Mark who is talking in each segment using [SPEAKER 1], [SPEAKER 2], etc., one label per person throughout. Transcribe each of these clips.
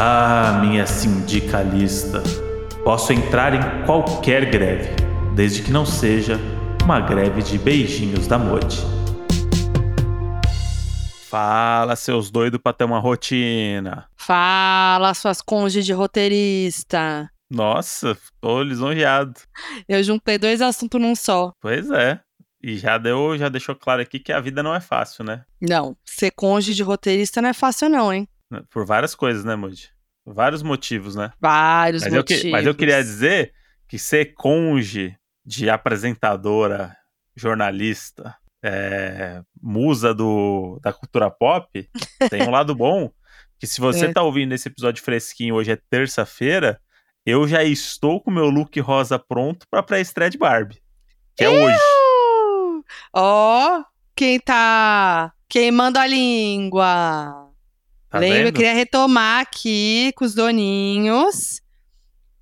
[SPEAKER 1] Ah, minha sindicalista. Posso entrar em qualquer greve, desde que não seja uma greve de beijinhos da Modi.
[SPEAKER 2] Fala, seus doidos pra ter uma rotina.
[SPEAKER 3] Fala, suas cônjuges de roteirista.
[SPEAKER 2] Nossa, tô lisonjeado.
[SPEAKER 3] Eu juntei dois assuntos num só.
[SPEAKER 2] Pois é. E já deu, já deixou claro aqui que a vida não é fácil, né?
[SPEAKER 3] Não, ser cônjuge de roteirista não é fácil não, hein?
[SPEAKER 2] Por várias coisas, né, Moody? Vários motivos, né?
[SPEAKER 3] Vários
[SPEAKER 2] mas
[SPEAKER 3] motivos.
[SPEAKER 2] Eu mas eu queria dizer que ser cônjuge de apresentadora, jornalista, é, musa do, da cultura pop, tem um lado bom. Que se você é. tá ouvindo esse episódio fresquinho, hoje é terça-feira, eu já estou com meu look rosa pronto pra pré-estreia de Barbie. Que é hoje.
[SPEAKER 3] Ó, oh, quem tá queimando a língua. Tá Lembra, eu queria retomar aqui com os doninhos.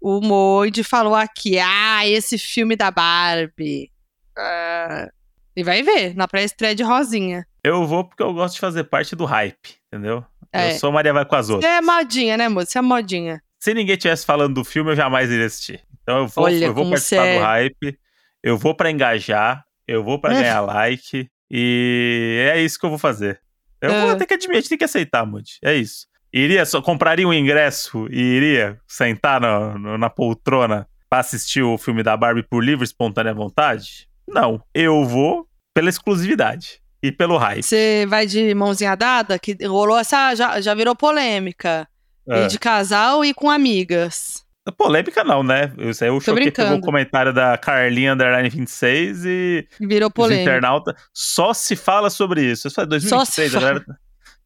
[SPEAKER 3] O Moide falou aqui, ah, esse filme da Barbie. Uh, e vai ver, na pré-estreia de Rosinha.
[SPEAKER 2] Eu vou porque eu gosto de fazer parte do hype, entendeu? É. Eu sou Maria vai com as outras.
[SPEAKER 3] Você é modinha, né, moço? Você é modinha.
[SPEAKER 2] Se ninguém tivesse falando do filme, eu jamais iria assistir. Então eu vou, Olha, eu vou participar é... do hype, eu vou para engajar, eu vou para ganhar like, e é isso que eu vou fazer. Eu é. vou ter que admitir, tem que aceitar, Moody. É isso. Iria, só compraria um ingresso e iria sentar no, na poltrona pra assistir o filme da Barbie por livre e espontânea vontade? Não. Eu vou pela exclusividade e pelo hype.
[SPEAKER 3] Você vai de mãozinha dada? Que rolou essa. Já, já virou polêmica. É. Ir de casal e com amigas.
[SPEAKER 2] Polêmica não, né? Isso aí eu choquei pelo comentário da Carlinha Underline 26 e.
[SPEAKER 3] Virou polêmica.
[SPEAKER 2] internauta. Só se fala sobre isso. Isso foi 2026, Só galera.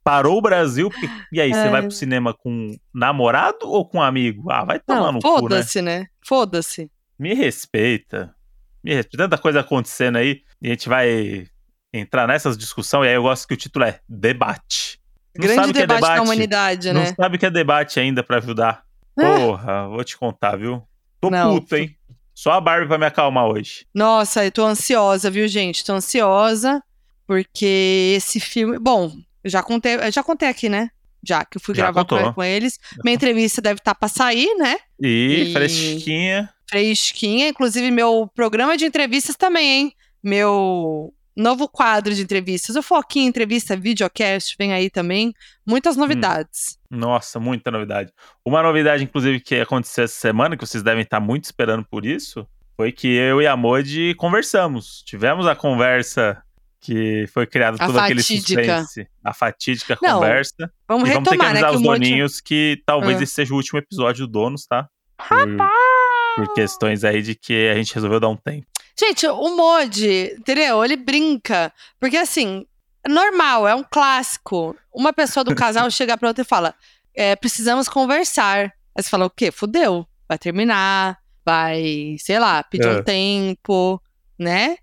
[SPEAKER 2] Parou o Brasil. E aí, é. você vai pro cinema com namorado ou com amigo? Ah, vai tomar não, no cu, né?
[SPEAKER 3] Foda-se, né? Foda-se.
[SPEAKER 2] Me respeita. Me respeita. Tanta coisa acontecendo aí. E a gente vai entrar nessas discussões. E aí eu gosto que o título é Debate.
[SPEAKER 3] Não Grande debate, é debate da humanidade,
[SPEAKER 2] né?
[SPEAKER 3] Não
[SPEAKER 2] sabe o que é debate ainda para ajudar. Porra, vou te contar, viu? Tô Não, puto, hein? Só a Barbie pra me acalmar hoje.
[SPEAKER 3] Nossa, eu tô ansiosa, viu, gente? Tô ansiosa, porque esse filme. Bom, eu já contei, eu já contei aqui, né? Já que eu fui já gravar com, com, eles. Minha entrevista deve estar tá pra sair, né?
[SPEAKER 2] E, e fresquinha.
[SPEAKER 3] Fresquinha. Inclusive, meu programa de entrevistas também, hein? Meu novo quadro de entrevistas. O Foquinha Entrevista Videocast vem aí também. Muitas hum. novidades.
[SPEAKER 2] Hum. Nossa, muita novidade. Uma novidade, inclusive, que aconteceu essa semana, que vocês devem estar muito esperando por isso, foi que eu e a Modi conversamos. Tivemos a conversa que foi criada todo aquele suspense. A fatídica Não, conversa.
[SPEAKER 3] Vamos e
[SPEAKER 2] retomar,
[SPEAKER 3] vamos ter que
[SPEAKER 2] avisar
[SPEAKER 3] né,
[SPEAKER 2] os
[SPEAKER 3] que
[SPEAKER 2] doninhos que talvez ah. esse seja o último episódio do Donos, tá?
[SPEAKER 3] Rapaz!
[SPEAKER 2] Por, por questões aí de que a gente resolveu dar um tempo.
[SPEAKER 3] Gente, o Modi, entendeu? Ele brinca. Porque assim, é normal, é um clássico. Uma pessoa do casal chega pra outra e fala: é, precisamos conversar. Aí você fala, o quê? Fudeu. Vai terminar, vai, sei lá, pedir é. um tempo, né?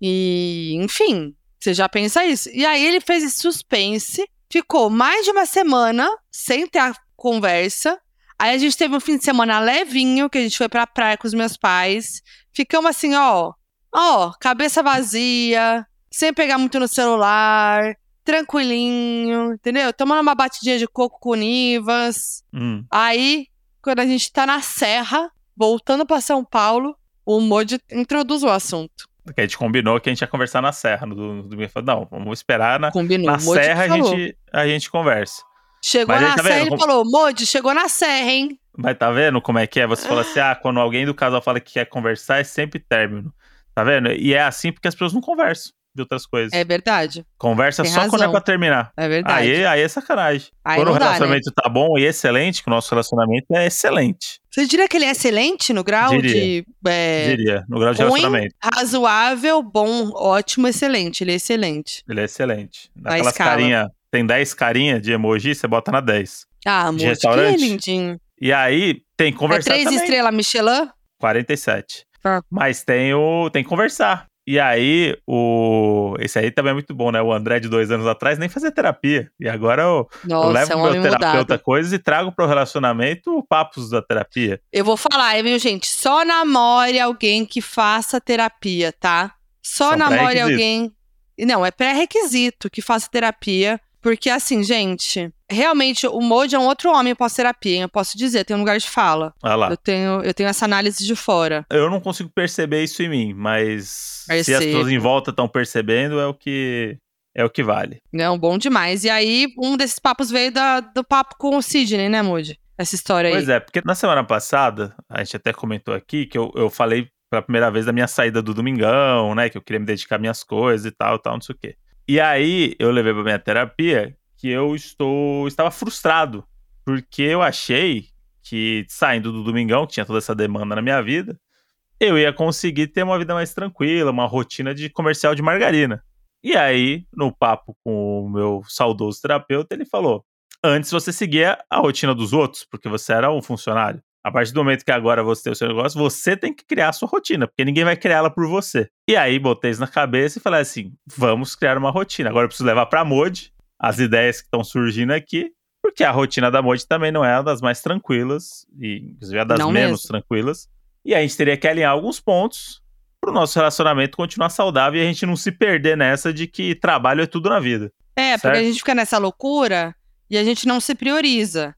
[SPEAKER 3] E, enfim, você já pensa isso. E aí ele fez esse suspense, ficou mais de uma semana sem ter a conversa. Aí a gente teve um fim de semana levinho, que a gente foi pra praia com os meus pais. Ficamos assim, ó, ó, cabeça vazia, sem pegar muito no celular, tranquilinho, entendeu? Tomando uma batidinha de coco com nivas.
[SPEAKER 2] Hum.
[SPEAKER 3] Aí, quando a gente tá na serra, voltando para São Paulo, o Moody introduz o assunto.
[SPEAKER 2] Porque a gente combinou que a gente ia conversar na serra no domingo. Não, vamos esperar na, Combinou. na serra a gente, a gente conversa.
[SPEAKER 3] Chegou Mas na tá serra, ele como... falou, Moody, chegou na serra, hein?
[SPEAKER 2] Mas tá vendo como é que é? Você fala assim, ah, quando alguém do casal fala que quer conversar, é sempre término. Tá vendo? E é assim porque as pessoas não conversam de outras coisas.
[SPEAKER 3] É verdade.
[SPEAKER 2] Conversa
[SPEAKER 3] Tem
[SPEAKER 2] só
[SPEAKER 3] razão.
[SPEAKER 2] quando é pra terminar.
[SPEAKER 3] É verdade.
[SPEAKER 2] Aí, aí é sacanagem.
[SPEAKER 3] Aí
[SPEAKER 2] quando o
[SPEAKER 3] não dá,
[SPEAKER 2] relacionamento tá bom e excelente, que o nosso relacionamento é excelente.
[SPEAKER 3] Você diria que ele é excelente no grau
[SPEAKER 2] Diria.
[SPEAKER 3] de. É,
[SPEAKER 2] Diria, no grau de
[SPEAKER 3] ruim,
[SPEAKER 2] relacionamento.
[SPEAKER 3] razoável, bom, ótimo, excelente. Ele é excelente.
[SPEAKER 2] Ele é excelente. Aquelas carinha, tem 10 carinha de emoji, você bota na 10.
[SPEAKER 3] Ah, amor,
[SPEAKER 2] De
[SPEAKER 3] que
[SPEAKER 2] restaurante?
[SPEAKER 3] lindinho.
[SPEAKER 2] E aí, tem que
[SPEAKER 3] É
[SPEAKER 2] conversar
[SPEAKER 3] três
[SPEAKER 2] também.
[SPEAKER 3] estrelas Michelin?
[SPEAKER 2] 47.
[SPEAKER 3] Tá.
[SPEAKER 2] Mas tem o. Tem que conversar. E aí, o. Esse aí também é muito bom, né? O André de dois anos atrás nem fazia terapia. E agora eu, eu
[SPEAKER 3] Nossa,
[SPEAKER 2] levo
[SPEAKER 3] é um
[SPEAKER 2] meu terapeuta
[SPEAKER 3] mudado.
[SPEAKER 2] coisas e trago pro relacionamento papos da terapia.
[SPEAKER 3] Eu vou falar, viu, gente? Só namore alguém que faça terapia, tá? Só
[SPEAKER 2] São
[SPEAKER 3] namore alguém. Não, é pré-requisito que faça terapia. Porque, assim, gente, realmente, o Modi é um outro homem pós-terapia, eu posso dizer, tem um lugar de fala.
[SPEAKER 2] Ah lá.
[SPEAKER 3] Eu tenho, eu tenho essa análise de fora.
[SPEAKER 2] Eu não consigo perceber isso em mim, mas Percebo. se as pessoas em volta estão percebendo, é o que é o que vale.
[SPEAKER 3] Não, bom demais. E aí, um desses papos veio da, do papo com o Sidney, né, Moody? Essa história
[SPEAKER 2] aí.
[SPEAKER 3] Pois
[SPEAKER 2] é, porque na semana passada, a gente até comentou aqui que eu, eu falei pela primeira vez da minha saída do domingão, né? Que eu queria me dedicar minhas coisas e tal, tal, não sei o quê. E aí, eu levei pra minha terapia que eu estou estava frustrado, porque eu achei que saindo do domingão, que tinha toda essa demanda na minha vida, eu ia conseguir ter uma vida mais tranquila, uma rotina de comercial de margarina. E aí, no papo com o meu saudoso terapeuta, ele falou: antes você seguia a rotina dos outros, porque você era um funcionário. A partir do momento que agora você tem o seu negócio, você tem que criar a sua rotina, porque ninguém vai criar ela por você. E aí, botei isso na cabeça e falei assim: vamos criar uma rotina. Agora eu preciso levar pra Modi as ideias que estão surgindo aqui, porque a rotina da Modi também não é uma das mais tranquilas, e inclusive é das não menos mesmo. tranquilas. E a gente teria que alinhar alguns pontos para o nosso relacionamento continuar saudável e a gente não se perder nessa de que trabalho é tudo na vida.
[SPEAKER 3] É, certo? porque a gente fica nessa loucura e a gente não se prioriza.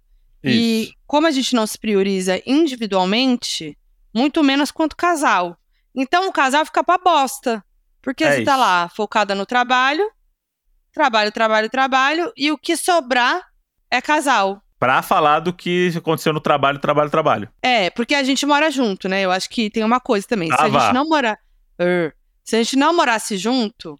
[SPEAKER 3] Isso. E como a gente não se prioriza individualmente, muito menos quanto casal. Então o casal fica pra bosta. Porque é você tá lá focada no trabalho, trabalho, trabalho, trabalho, e o que sobrar é casal.
[SPEAKER 2] Pra falar do que aconteceu no trabalho, trabalho, trabalho.
[SPEAKER 3] É, porque a gente mora junto, né? Eu acho que tem uma coisa também. Ah, se a vá. gente não morar. Uh, se a gente não morasse junto,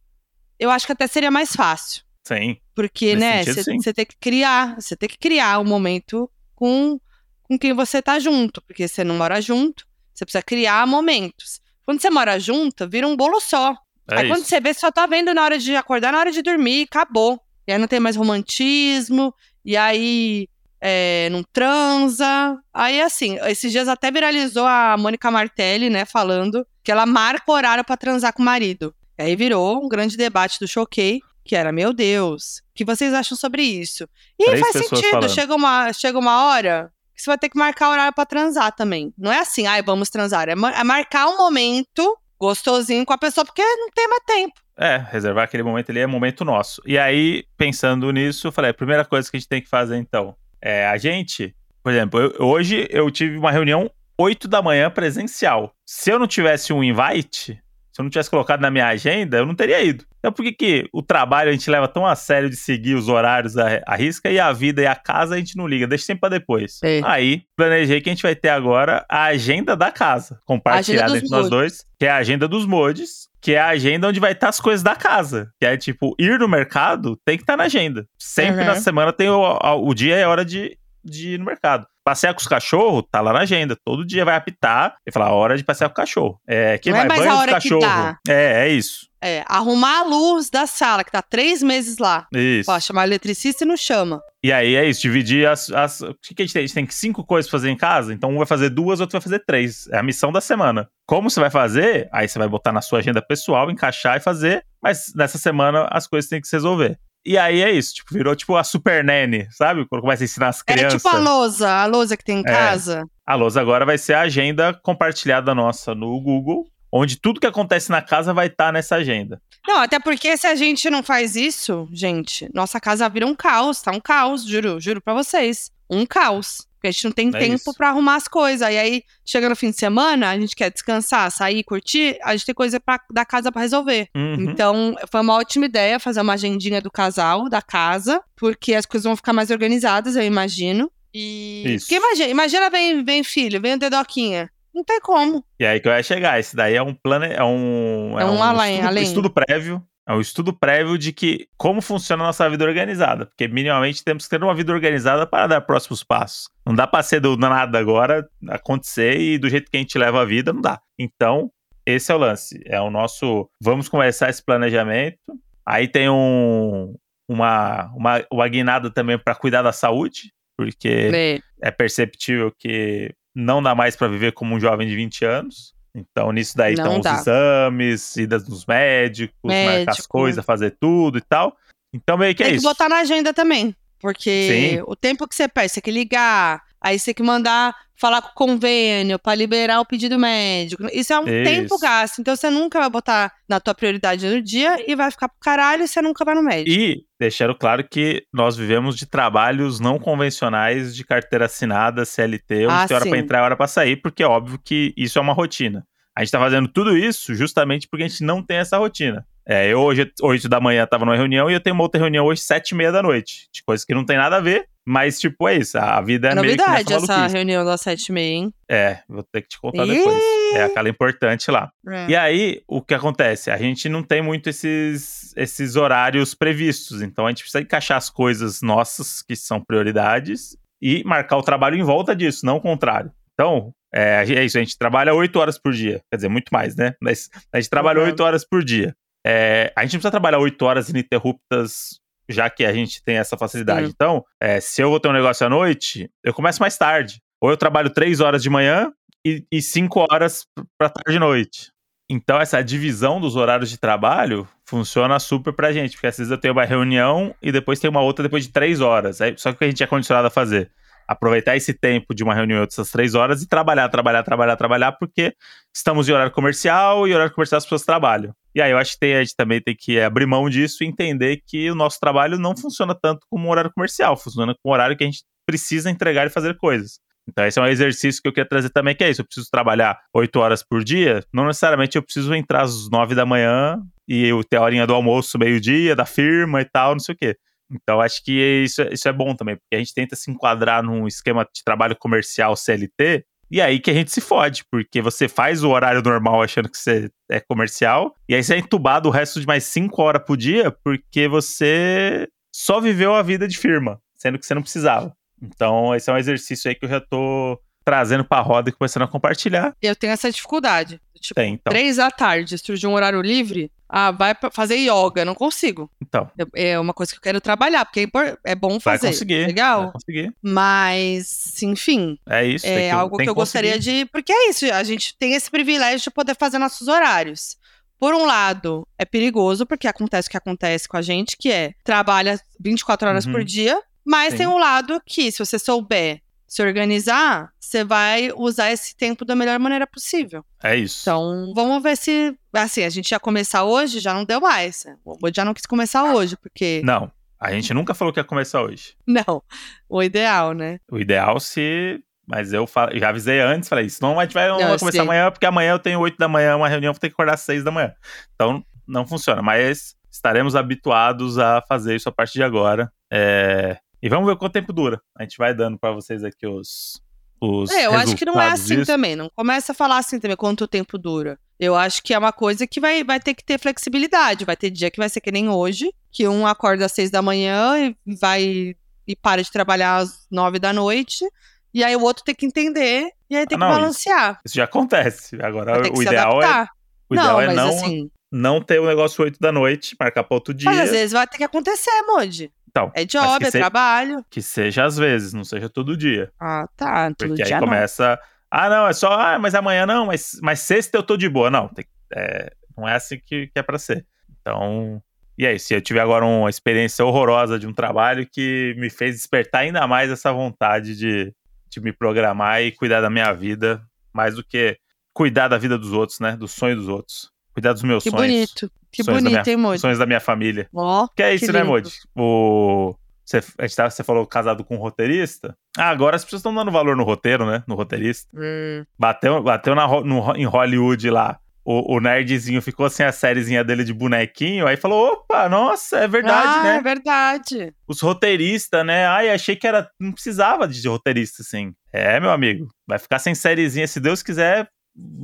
[SPEAKER 3] eu acho que até seria mais fácil.
[SPEAKER 2] Sim.
[SPEAKER 3] Porque, né, você tem que criar, você tem que criar um momento com, com quem você tá junto. Porque você não mora junto, você precisa criar momentos. Quando você mora junto, vira um bolo só. É aí isso. quando você vê, só tá vendo na hora de acordar, na hora de dormir, acabou. E aí não tem mais romantismo, e aí é, não transa. Aí, assim, esses dias até viralizou a Mônica Martelli, né, falando que ela marca horário para transar com o marido. E aí virou um grande debate do Choquei, que era, meu Deus, o que vocês acham sobre isso? E Três faz sentido, chega uma, chega uma hora que você vai ter que marcar horário para transar também. Não é assim, ai, vamos transar. É, é marcar um momento gostosinho com a pessoa, porque não tem mais tempo.
[SPEAKER 2] É, reservar aquele momento ali é momento nosso. E aí, pensando nisso, eu falei, a primeira coisa que a gente tem que fazer então é a gente, por exemplo, eu, hoje eu tive uma reunião 8 da manhã presencial. Se eu não tivesse um invite, se eu não tivesse colocado na minha agenda, eu não teria ido. Então por que, que o trabalho a gente leva tão a sério de seguir os horários à, à risca e a vida e a casa a gente não liga, deixa sempre pra depois. É. Aí, planejei que a gente vai ter agora a agenda da casa, compartilhada entre nós dois, que é a agenda dos mods, que é a agenda onde vai estar as coisas da casa. Que é tipo, ir no mercado tem que estar na agenda. Sempre uhum. na semana tem o, o dia é hora de, de ir no mercado. Passear com os cachorros, tá lá na agenda. Todo dia vai apitar e falar, hora de passear com o cachorro. É, quem
[SPEAKER 3] Não
[SPEAKER 2] vai
[SPEAKER 3] é mais
[SPEAKER 2] banho
[SPEAKER 3] a hora cachorro.
[SPEAKER 2] Que É, é isso.
[SPEAKER 3] É, arrumar a luz da sala, que tá três meses lá.
[SPEAKER 2] Isso.
[SPEAKER 3] Pode chamar eletricista e não chama.
[SPEAKER 2] E aí é isso, dividir as. as o que, que a gente tem? A gente tem cinco coisas pra fazer em casa, então um vai fazer duas, outro vai fazer três. É a missão da semana. Como você vai fazer? Aí você vai botar na sua agenda pessoal, encaixar e fazer, mas nessa semana as coisas têm que se resolver. E aí é isso, tipo, virou tipo a super nene, sabe? Quando começa a ensinar as crianças. É tipo
[SPEAKER 3] a lousa, a lousa que tem em é. casa.
[SPEAKER 2] A lousa agora vai ser a agenda compartilhada nossa no Google, onde tudo que acontece na casa vai estar tá nessa agenda.
[SPEAKER 3] Não, até porque se a gente não faz isso, gente, nossa casa vira um caos, tá um caos, juro, juro pra vocês. Um caos. Porque a gente não tem é tempo para arrumar as coisas. E aí, chega no fim de semana, a gente quer descansar, sair, curtir, a gente tem coisa pra, da casa para resolver. Uhum. Então, foi uma ótima ideia fazer uma agendinha do casal, da casa, porque as coisas vão ficar mais organizadas, eu imagino. E. Isso. Porque imagina, imagina vem, vem filho, vem o dedoquinha. Não tem como.
[SPEAKER 2] E aí que vai chegar. Esse daí é um plano. É um.
[SPEAKER 3] É, é um, um além,
[SPEAKER 2] estudo,
[SPEAKER 3] além.
[SPEAKER 2] estudo prévio é um estudo prévio de que como funciona a nossa vida organizada, porque minimamente temos que ter uma vida organizada para dar próximos passos. Não dá para ser do nada agora acontecer e do jeito que a gente leva a vida, não dá. Então, esse é o lance. É o nosso. Vamos começar esse planejamento. Aí tem um, uma, uma, uma guinada também para cuidar da saúde, porque é. é perceptível que não dá mais para viver como um jovem de 20 anos. Então, nisso daí estão os exames, idas nos médicos, Médico. marcar as coisas, fazer tudo e tal. Então, meio que
[SPEAKER 3] Tem
[SPEAKER 2] é
[SPEAKER 3] que
[SPEAKER 2] isso.
[SPEAKER 3] botar na agenda também. Porque Sim. o tempo que você perde, você tem que ligar, Aí você tem que mandar falar com o convênio para liberar o pedido médico. Isso é um Isso. tempo gasto. Então você nunca vai botar na tua prioridade no dia e vai ficar pro caralho e você nunca vai no médico.
[SPEAKER 2] E deixando claro que nós vivemos de trabalhos não convencionais de carteira assinada, CLT, onde ah, tem hora para entrar e hora para sair, porque é óbvio que isso é uma rotina. A gente tá fazendo tudo isso justamente porque a gente não tem essa rotina. É, eu hoje, 8 da manhã, tava numa reunião e eu tenho uma outra reunião hoje, 7 e meia da noite. De coisa que não tem nada a ver, mas, tipo, é isso. A vida é, é
[SPEAKER 3] novidade essa reunião das 7 e meia, hein?
[SPEAKER 2] É, vou ter que te contar depois. É aquela importante lá. É. E aí, o que acontece? A gente não tem muito esses, esses horários previstos. Então, a gente precisa encaixar as coisas nossas, que são prioridades, e marcar o trabalho em volta disso, não o contrário. Então, é, é isso, a gente trabalha 8 horas por dia. Quer dizer, muito mais, né? Mas a gente trabalha. 8 horas por dia. É, a gente não precisa trabalhar 8 horas ininterruptas, já que a gente tem essa facilidade. Sim. Então, é, se eu vou ter um negócio à noite, eu começo mais tarde. Ou eu trabalho 3 horas de manhã e 5 horas para tarde e noite. Então, essa divisão dos horários de trabalho funciona super pra gente, porque às vezes eu tenho uma reunião e depois tem uma outra depois de três horas. É só que a gente é condicionado a fazer aproveitar esse tempo de uma reunião de essas três horas e trabalhar, trabalhar, trabalhar, trabalhar, porque estamos em horário comercial e horário comercial as pessoas trabalham. E aí eu acho que a gente também tem que abrir mão disso e entender que o nosso trabalho não funciona tanto como um horário comercial, funciona como um horário que a gente precisa entregar e fazer coisas. Então, esse é um exercício que eu queria trazer também, que é isso. Eu preciso trabalhar oito horas por dia. Não necessariamente eu preciso entrar às nove da manhã e eu ter a horinha do almoço, meio-dia, da firma e tal, não sei o quê. Então, acho que isso, isso é bom também, porque a gente tenta se enquadrar num esquema de trabalho comercial CLT, e aí que a gente se fode, porque você faz o horário normal achando que você é comercial, e aí você é entubado o resto de mais cinco horas por dia, porque você só viveu a vida de firma, sendo que você não precisava. Então, esse é um exercício aí que eu já tô trazendo pra roda e começando a compartilhar.
[SPEAKER 3] Eu tenho essa dificuldade. Tipo, Tem, então. três da tarde, surgiu um horário livre, ah, vai fazer yoga, não consigo.
[SPEAKER 2] Então.
[SPEAKER 3] É uma coisa que eu quero trabalhar, porque é, é bom fazer.
[SPEAKER 2] Vai conseguir.
[SPEAKER 3] Legal.
[SPEAKER 2] Vai conseguir.
[SPEAKER 3] Mas, enfim.
[SPEAKER 2] É isso.
[SPEAKER 3] É algo que, que eu gostaria de. Porque é isso, a gente tem esse privilégio de poder fazer nossos horários. Por um lado, é perigoso, porque acontece o que acontece com a gente, que é trabalha 24 horas uhum. por dia, mas Sim. tem um lado que, se você souber se organizar, você vai usar esse tempo da melhor maneira possível.
[SPEAKER 2] É isso.
[SPEAKER 3] Então, vamos ver se. Assim, a gente ia começar hoje, já não deu mais. O já não quis começar hoje, porque.
[SPEAKER 2] Não. A gente nunca falou que ia começar hoje.
[SPEAKER 3] Não. O ideal, né?
[SPEAKER 2] O ideal se. Mas eu já avisei antes, falei, senão a gente vai, não, não vai começar amanhã, porque amanhã eu tenho 8 da manhã, uma reunião, vou ter que acordar às 6 da manhã. Então, não funciona. Mas estaremos habituados a fazer isso a partir de agora. É, e vamos ver quanto tempo dura. A gente vai dando para vocês aqui os. os
[SPEAKER 3] é, eu acho que não é assim disso. também. Não começa a falar assim também quanto tempo dura. Eu acho que é uma coisa que vai, vai ter que ter flexibilidade. Vai ter dia que vai ser que nem hoje, que um acorda às seis da manhã e vai e para de trabalhar às nove da noite. E aí o outro tem que entender e aí tem ah, não, que balancear.
[SPEAKER 2] Isso, isso, já acontece. Agora o ideal é. O ideal não, é não, assim, não ter o negócio oito da noite, marcar para outro dia.
[SPEAKER 3] Mas às vezes vai ter que acontecer, Modi.
[SPEAKER 2] Então,
[SPEAKER 3] é job, é se... trabalho.
[SPEAKER 2] Que seja às vezes, não seja todo dia.
[SPEAKER 3] Ah, tá. Todo
[SPEAKER 2] Porque
[SPEAKER 3] dia
[SPEAKER 2] aí começa. Ah, não, é só. Ah, mas amanhã não, mas, mas sexta eu tô de boa. Não, tem, é, não é assim que, que é pra ser. Então. E é isso. Eu tive agora uma experiência horrorosa de um trabalho que me fez despertar ainda mais essa vontade de, de me programar e cuidar da minha vida, mais do que cuidar da vida dos outros, né? Do sonho dos outros. Cuidar dos meus
[SPEAKER 3] que
[SPEAKER 2] sonhos.
[SPEAKER 3] Que bonito. Que sonhos bonito,
[SPEAKER 2] minha,
[SPEAKER 3] hein, Moody?
[SPEAKER 2] Sonhos da minha família.
[SPEAKER 3] Ó, oh,
[SPEAKER 2] que é isso,
[SPEAKER 3] que
[SPEAKER 2] né, Moody? O... Você, a gente tá, você falou casado com um roteirista. Ah, agora as pessoas estão dando valor no roteiro, né? No roteirista.
[SPEAKER 3] Hum.
[SPEAKER 2] Bateu, bateu na, no, em Hollywood lá. O, o, nerdzinho ficou sem a sériezinha dele de bonequinho. Aí falou: opa, nossa, é verdade,
[SPEAKER 3] ah,
[SPEAKER 2] né?
[SPEAKER 3] É verdade.
[SPEAKER 2] Os roteiristas, né? Ai, achei que era. Não precisava de roteirista, assim. É, meu amigo. Vai ficar sem sériezinha, se Deus quiser,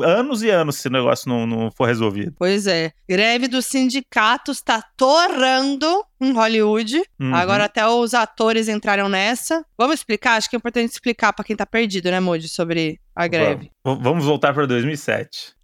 [SPEAKER 2] anos e anos se o negócio não, não for resolvido.
[SPEAKER 3] Pois é. Greve dos sindicatos está torrando em Hollywood. Uhum. Agora até os atores entraram nessa. Vamos explicar? Acho que é importante explicar para quem tá perdido, né, Moody, sobre a greve.
[SPEAKER 2] Vamos, Vamos voltar para 2007.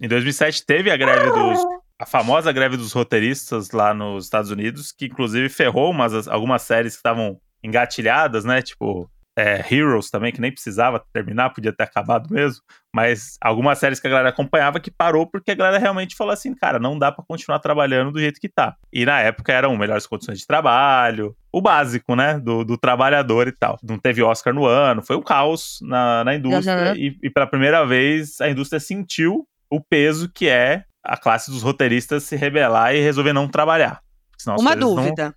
[SPEAKER 2] Em 2007 teve a greve dos a famosa greve dos roteiristas lá nos Estados Unidos, que inclusive ferrou umas, algumas séries que estavam engatilhadas, né? Tipo, é, Heroes também, que nem precisava terminar, podia ter acabado mesmo. Mas algumas séries que a galera acompanhava que parou porque a galera realmente falou assim, cara, não dá para continuar trabalhando do jeito que tá. E na época eram melhores condições de trabalho, o básico, né, do, do trabalhador e tal. Não teve Oscar no ano, foi um caos na, na indústria. Uhum. E, e pela primeira vez a indústria sentiu o peso que é a classe dos roteiristas se rebelar e resolver não trabalhar.
[SPEAKER 3] Uma dúvida. Não...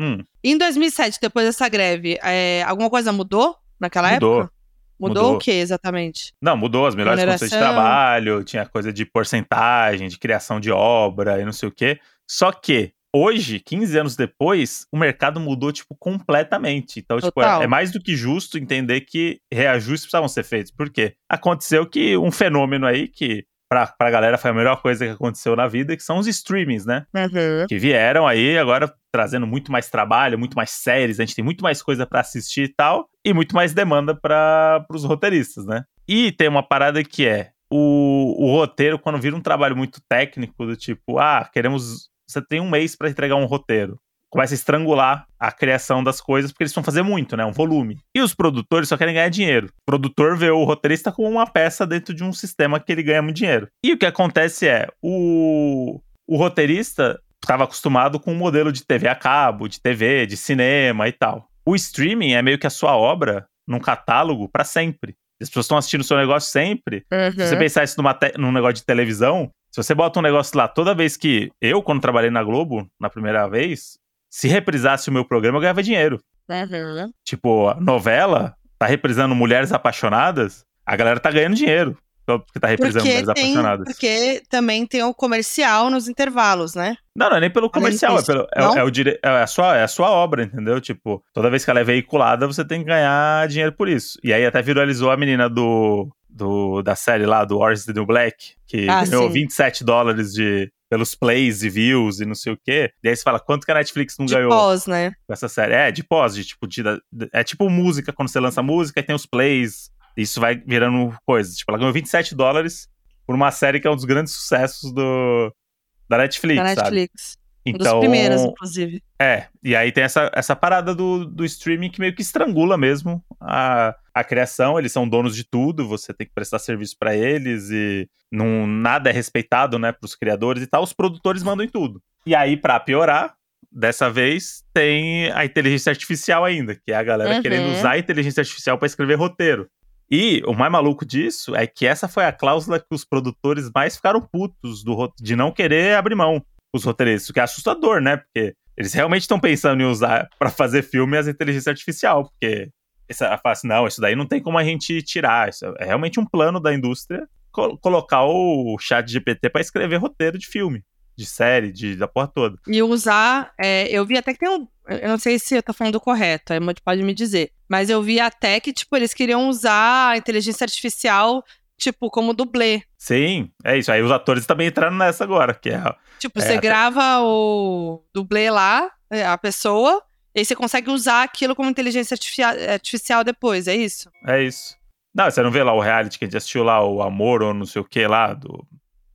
[SPEAKER 3] Hum. Em 2007, depois dessa greve, é, alguma coisa mudou naquela mudou. época? Mudou, mudou o que exatamente?
[SPEAKER 2] Não, mudou as melhores condições de trabalho, tinha coisa de porcentagem, de criação de obra e não sei o quê. Só que hoje, 15 anos depois, o mercado mudou, tipo, completamente. Então, tipo, é, é, mais do que justo entender que reajustes precisavam ser feitos. Por quê? Aconteceu que um fenômeno aí que pra, pra galera foi a melhor coisa que aconteceu na vida, que são os streamings, né? Uhum. Que vieram aí agora trazendo muito mais trabalho, muito mais séries, a gente tem muito mais coisa para assistir e tal, e muito mais demanda para os roteiristas, né? E tem uma parada que é o, o roteiro, quando vira um trabalho muito técnico, do tipo, ah, queremos. Você tem um mês para entregar um roteiro começa a estrangular a criação das coisas, porque eles vão fazer muito, né? Um volume. E os produtores só querem ganhar dinheiro. O produtor vê o roteirista como uma peça dentro de um sistema que ele ganha muito dinheiro. E o que acontece é, o, o roteirista estava acostumado com um modelo de TV a cabo, de TV, de cinema e tal. O streaming é meio que a sua obra num catálogo para sempre. As pessoas estão assistindo o seu negócio sempre. Uhum. Se você pensar isso numa num negócio de televisão, se você bota um negócio lá toda vez que. Eu, quando trabalhei na Globo, na primeira vez, se reprisasse o meu programa, eu ganhava dinheiro. Uhum. Tipo, novela, tá reprisando Mulheres Apaixonadas, a galera tá ganhando dinheiro. Porque tá reprisando porque Mulheres tem, Apaixonadas.
[SPEAKER 3] Porque também tem o comercial nos intervalos, né?
[SPEAKER 2] Não, não é nem pelo comercial, é, pelo, é, é, o dire... é, a sua, é a sua obra, entendeu? Tipo, toda vez que ela é veiculada, você tem que ganhar dinheiro por isso. E aí até viralizou a menina do, do da série lá, do Orange the New Black, que ah, ganhou sim. 27 dólares de, pelos plays e views e não sei o quê. E aí você fala, quanto que a Netflix não
[SPEAKER 3] de
[SPEAKER 2] ganhou?
[SPEAKER 3] De pós, né?
[SPEAKER 2] Com essa série. É, de pós, de tipo, de, é tipo música, quando você lança música e tem os plays, isso vai virando coisa. Tipo, ela ganhou 27 dólares por uma série que é um dos grandes sucessos do, da Netflix, da Netflix. Sabe?
[SPEAKER 3] Então, um dos então, primeiros, inclusive.
[SPEAKER 2] É, e aí tem essa, essa parada do, do streaming que meio que estrangula mesmo a, a criação. Eles são donos de tudo, você tem que prestar serviço para eles e não, nada é respeitado, né, pros criadores e tal. Os produtores mandam em tudo. E aí, para piorar, dessa vez tem a inteligência artificial ainda, que é a galera uhum. querendo usar a inteligência artificial para escrever roteiro. E o mais maluco disso é que essa foi a cláusula que os produtores mais ficaram putos do, de não querer abrir mão os roteiristas, o que é assustador, né? Porque eles realmente estão pensando em usar para fazer filme as inteligência artificial, porque essa fala assim, não, isso daí não tem como a gente tirar, isso é realmente um plano da indústria co colocar o chat GPT para escrever roteiro de filme, de série, de, da porra toda.
[SPEAKER 3] E usar, é, eu vi até que tem um, eu não sei se eu tô falando correto, aí pode me dizer, mas eu vi até que, tipo, eles queriam usar a inteligência artificial tipo, como dublê.
[SPEAKER 2] Sim, é isso. Aí os atores também entraram nessa agora, que é.
[SPEAKER 3] Tipo,
[SPEAKER 2] é,
[SPEAKER 3] você grava o dublê lá, é, a pessoa, e aí você consegue usar aquilo como inteligência artificial depois, é isso?
[SPEAKER 2] É isso. Não, você não vê lá o reality que a gente assistiu lá, o Amor ou não sei o que lá, do...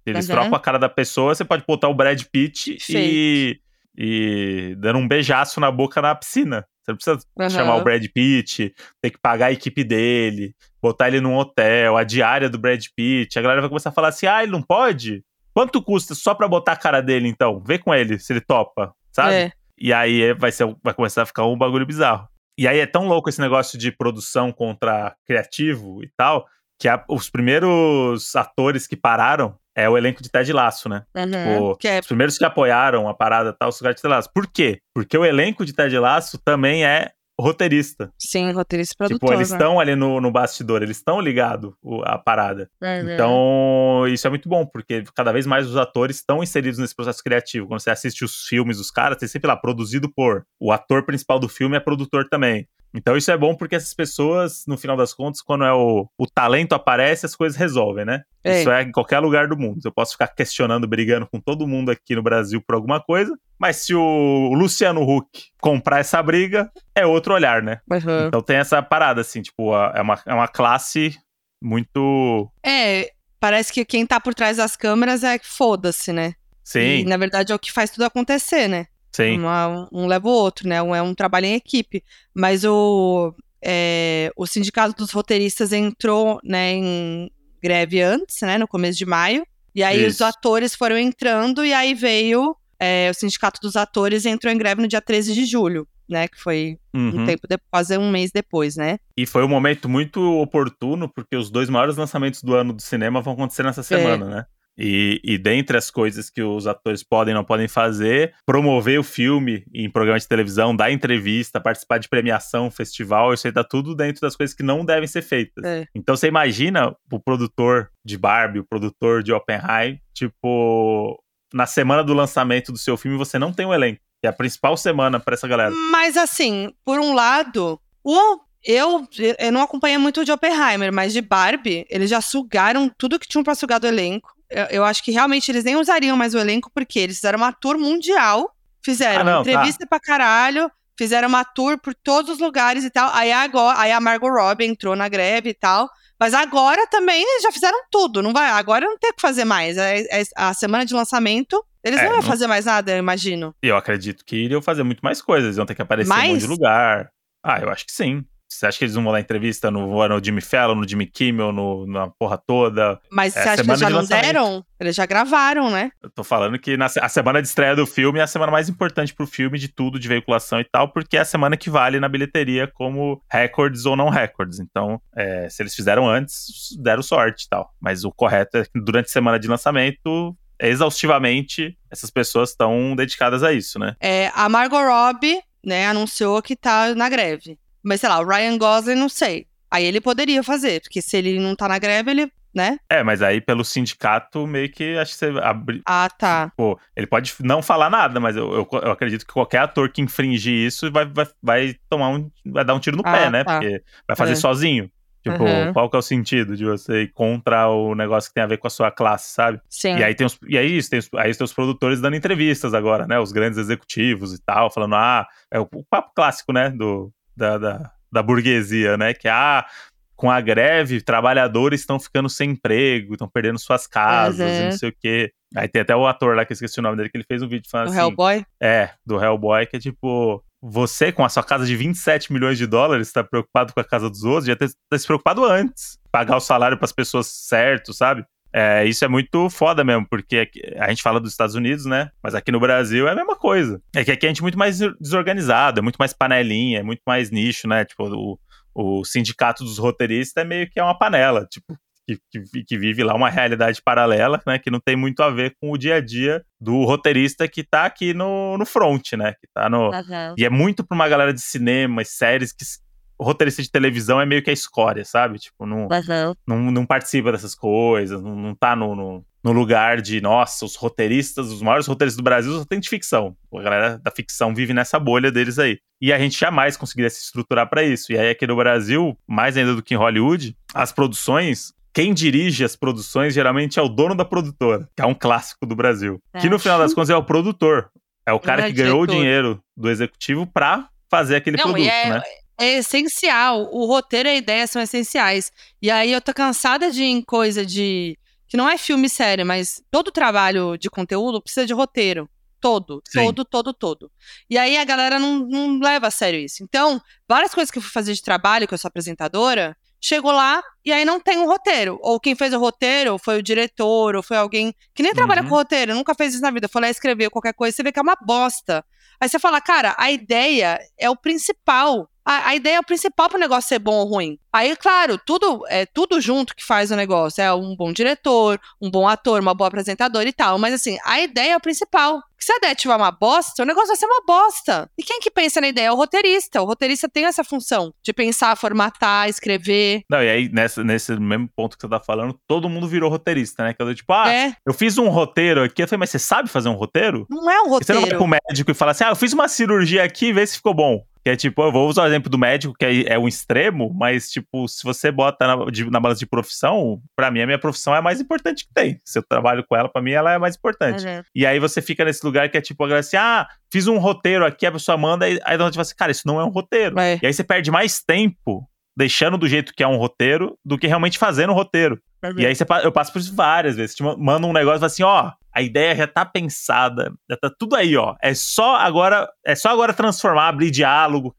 [SPEAKER 2] eles uhum. trocam a cara da pessoa, você pode botar o Brad Pitt e... e dando um beijaço na boca na piscina. Você não precisa uhum. chamar o Brad Pitt, ter que pagar a equipe dele, botar ele num hotel, a diária do Brad Pitt. A galera vai começar a falar assim: ah, ele não pode? Quanto custa só pra botar a cara dele, então? Vê com ele se ele topa, sabe? É. E aí vai, ser, vai começar a ficar um bagulho bizarro. E aí é tão louco esse negócio de produção contra criativo e tal, que a, os primeiros atores que pararam é o elenco de Ted Laço, né? Uhum, tipo, é... Os primeiros que apoiaram a parada tal, os caras de Ted Laço. Por quê? Porque o elenco de Ted Laço também é roteirista.
[SPEAKER 3] Sim, roteirista e produtor.
[SPEAKER 2] Tipo, eles estão né? ali no, no bastidor, eles estão ligados à parada. Uhum. Então, isso é muito bom, porque cada vez mais os atores estão inseridos nesse processo criativo. Quando você assiste os filmes dos caras, tem sempre lá, produzido por. O ator principal do filme é produtor também. Então isso é bom porque essas pessoas, no final das contas, quando é o, o talento aparece, as coisas resolvem, né? É. Isso é em qualquer lugar do mundo. Eu posso ficar questionando, brigando com todo mundo aqui no Brasil por alguma coisa, mas se o Luciano Huck comprar essa briga, é outro olhar, né? Uhum. Então tem essa parada, assim, tipo, é uma, é uma classe muito.
[SPEAKER 3] É, parece que quem tá por trás das câmeras é foda-se, né?
[SPEAKER 2] Sim.
[SPEAKER 3] E, na verdade é o que faz tudo acontecer, né?
[SPEAKER 2] Sim.
[SPEAKER 3] Uma, um leva o outro, né? Um, é um trabalho em equipe. Mas o. é, o sindicato dos roteiristas entrou né, em greve antes, né, no começo de maio. E aí Isso. os atores foram entrando e aí veio é, o sindicato dos atores entrou em greve no dia 13 de julho né? Que foi uhum. um tempo de, quase um mês depois, né?
[SPEAKER 2] E foi um momento muito oportuno, porque os dois maiores lançamentos do ano do cinema vão acontecer nessa semana, é. né? E, e dentre as coisas que os atores podem e não podem fazer, promover o filme em programa de televisão, dar entrevista, participar de premiação, festival, isso aí tá tudo dentro das coisas que não devem ser feitas. É. Então você imagina o produtor de Barbie, o produtor de Oppenheim, tipo, na semana do lançamento do seu filme você não tem um elenco é a principal semana para essa galera.
[SPEAKER 3] Mas assim, por um lado, o eu, eu não acompanhei muito de Oppenheimer, mas de Barbie, eles já sugaram tudo que tinham pra sugar do elenco. Eu, acho que realmente eles nem usariam mais o elenco, porque eles fizeram uma tour mundial, fizeram ah, não, tá. entrevista tá. pra caralho, fizeram uma tour por todos os lugares e tal. Aí, agora, aí a Margot Robbie entrou na greve e tal. Mas agora também eles já fizeram tudo, não vai? Agora não tem o que fazer mais. É, é a semana de lançamento eles é, não iam fazer mais nada, eu imagino.
[SPEAKER 2] Eu acredito que iriam fazer muito mais coisas. Eles iam ter que aparecer mais? em um monte de lugar. Ah, eu acho que sim. Você acha que eles vão dar entrevista no, no Jimmy Fallon, no Jimmy Kimmel, no, na porra toda?
[SPEAKER 3] Mas é, você acha que eles já não deram? Eles já gravaram, né?
[SPEAKER 2] Eu tô falando que na, a semana de estreia do filme é a semana mais importante pro filme de tudo, de veiculação e tal, porque é a semana que vale na bilheteria como recordes ou não recordes. Então, é, se eles fizeram antes, deram sorte e tal. Mas o correto é que durante a semana de lançamento, exaustivamente essas pessoas estão dedicadas a isso, né?
[SPEAKER 3] É, a Margot Robbie, né, anunciou que tá na greve. Mas sei lá, o Ryan Gosling não sei. Aí ele poderia fazer, porque se ele não tá na greve, ele, né?
[SPEAKER 2] É, mas aí pelo sindicato meio que acho que você abre.
[SPEAKER 3] Ah, tá.
[SPEAKER 2] Pô, ele pode não falar nada, mas eu, eu, eu acredito que qualquer ator que infringir isso vai, vai, vai tomar um. vai dar um tiro no ah, pé, né? Tá. Porque vai fazer é. sozinho. Tipo, uhum. qual que é o sentido de você ir contra o negócio que tem a ver com a sua classe, sabe?
[SPEAKER 3] Sim.
[SPEAKER 2] E aí tem os, e aí isso, tem os, aí tem os produtores dando entrevistas agora, né? Os grandes executivos e tal, falando, ah, é o, o papo clássico, né? Do, da, da, da burguesia, né? Que, ah, com a greve, trabalhadores estão ficando sem emprego, estão perdendo suas casas e não sei o quê. Aí tem até o ator lá, que eu esqueci o nome dele, que ele fez um vídeo falando
[SPEAKER 3] do
[SPEAKER 2] assim...
[SPEAKER 3] Hellboy?
[SPEAKER 2] É, do Hellboy, que é tipo você, com a sua casa de 27 milhões de dólares, está preocupado com a casa dos outros, já ter se preocupado antes. Pagar o salário para as pessoas certo, sabe? É, isso é muito foda mesmo, porque a gente fala dos Estados Unidos, né? Mas aqui no Brasil é a mesma coisa. É que aqui a gente é muito mais desorganizado, é muito mais panelinha, é muito mais nicho, né? Tipo, o, o sindicato dos roteiristas é meio que é uma panela. Tipo, que, que, que, vive lá uma realidade paralela, né? Que não tem muito a ver com o dia a dia do roteirista que tá aqui no, no front, né? Que tá no. Uhum. E é muito pra uma galera de cinema e séries que. O roteirista de televisão é meio que a escória, sabe? Tipo, não, uhum. não, não participa dessas coisas, não, não tá no, no, no, lugar de, nossa, os roteiristas, os maiores roteiristas do Brasil só tem de ficção. A galera da ficção vive nessa bolha deles aí. E a gente jamais conseguiria se estruturar para isso. E aí, aqui no Brasil, mais ainda do que em Hollywood, as produções quem dirige as produções geralmente é o dono da produtora, que é um clássico do Brasil. É. Que no final das contas é o produtor. É o cara é que ganhou o dinheiro do executivo pra fazer aquele Não, produto, é, né?
[SPEAKER 3] É essencial. O roteiro e a ideia são essenciais. E aí eu tô cansada de em coisa de. Que não é filme sério, mas todo trabalho de conteúdo precisa de roteiro. Todo, Sim. todo, todo, todo. E aí a galera não, não leva a sério isso. Então, várias coisas que eu fui fazer de trabalho, que eu sou apresentadora, chegou lá e aí não tem um roteiro. Ou quem fez o roteiro foi o diretor, ou foi alguém que nem trabalha uhum. com roteiro, nunca fez isso na vida, foi lá escrever qualquer coisa, você vê que é uma bosta. Aí você fala, cara, a ideia é o principal. A, a ideia é o principal para o negócio ser bom ou ruim. Aí, claro, tudo é tudo junto que faz o negócio. É um bom diretor, um bom ator, uma boa apresentadora e tal. Mas assim, a ideia é o principal. Se a ideia tiver uma bosta, o negócio vai ser uma bosta. E quem que pensa na ideia? É o roteirista. O roteirista tem essa função de pensar, formatar, escrever.
[SPEAKER 2] Não, e aí, nessa, nesse mesmo ponto que você tá falando, todo mundo virou roteirista, né? Que eu tipo, ah, é. eu fiz um roteiro aqui. Eu falei, mas você sabe fazer um roteiro?
[SPEAKER 3] Não é um roteiro.
[SPEAKER 2] E você não vai pro médico e fala assim, ah, eu fiz uma cirurgia aqui e vê se ficou bom. Que é tipo, eu vou usar o exemplo do médico, que é, é um extremo, mas, tipo, se você bota na, de, na balança de profissão, para mim a minha profissão é a mais importante que tem. Se eu trabalho com ela, para mim ela é a mais importante. Uhum. E aí você fica nesse lugar que é tipo, assim, ah, fiz um roteiro aqui, a pessoa manda, aí, aí você fala assim, cara, isso não é um roteiro. É. E aí você perde mais tempo deixando do jeito que é um roteiro do que realmente fazendo um roteiro. É e aí você, eu passo por isso várias vezes. Te manda um negócio e fala assim, ó, a ideia já tá pensada, já tá tudo aí, ó. É só agora, é só agora transformar, abrir diálogo,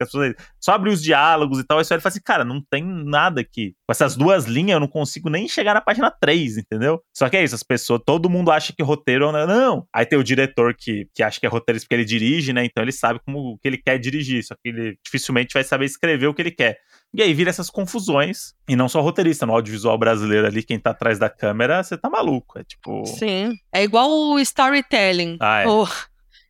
[SPEAKER 2] só abrir os diálogos e tal. Aí você fala assim, cara, não tem nada aqui. Com essas duas linhas eu não consigo nem chegar na página 3, entendeu? Só que é isso, as pessoas, todo mundo acha que roteiro não. não. Aí tem o diretor que, que acha que é roteirista porque ele dirige, né? Então ele sabe como que ele quer dirigir, só que ele dificilmente vai saber escrever o que ele quer. E aí vira essas confusões. E não só roteirista, no audiovisual brasileiro ali, quem tá atrás da câmera, você tá maluco. É tipo.
[SPEAKER 3] Sim. É igual o storytelling. Ah, é. Oh,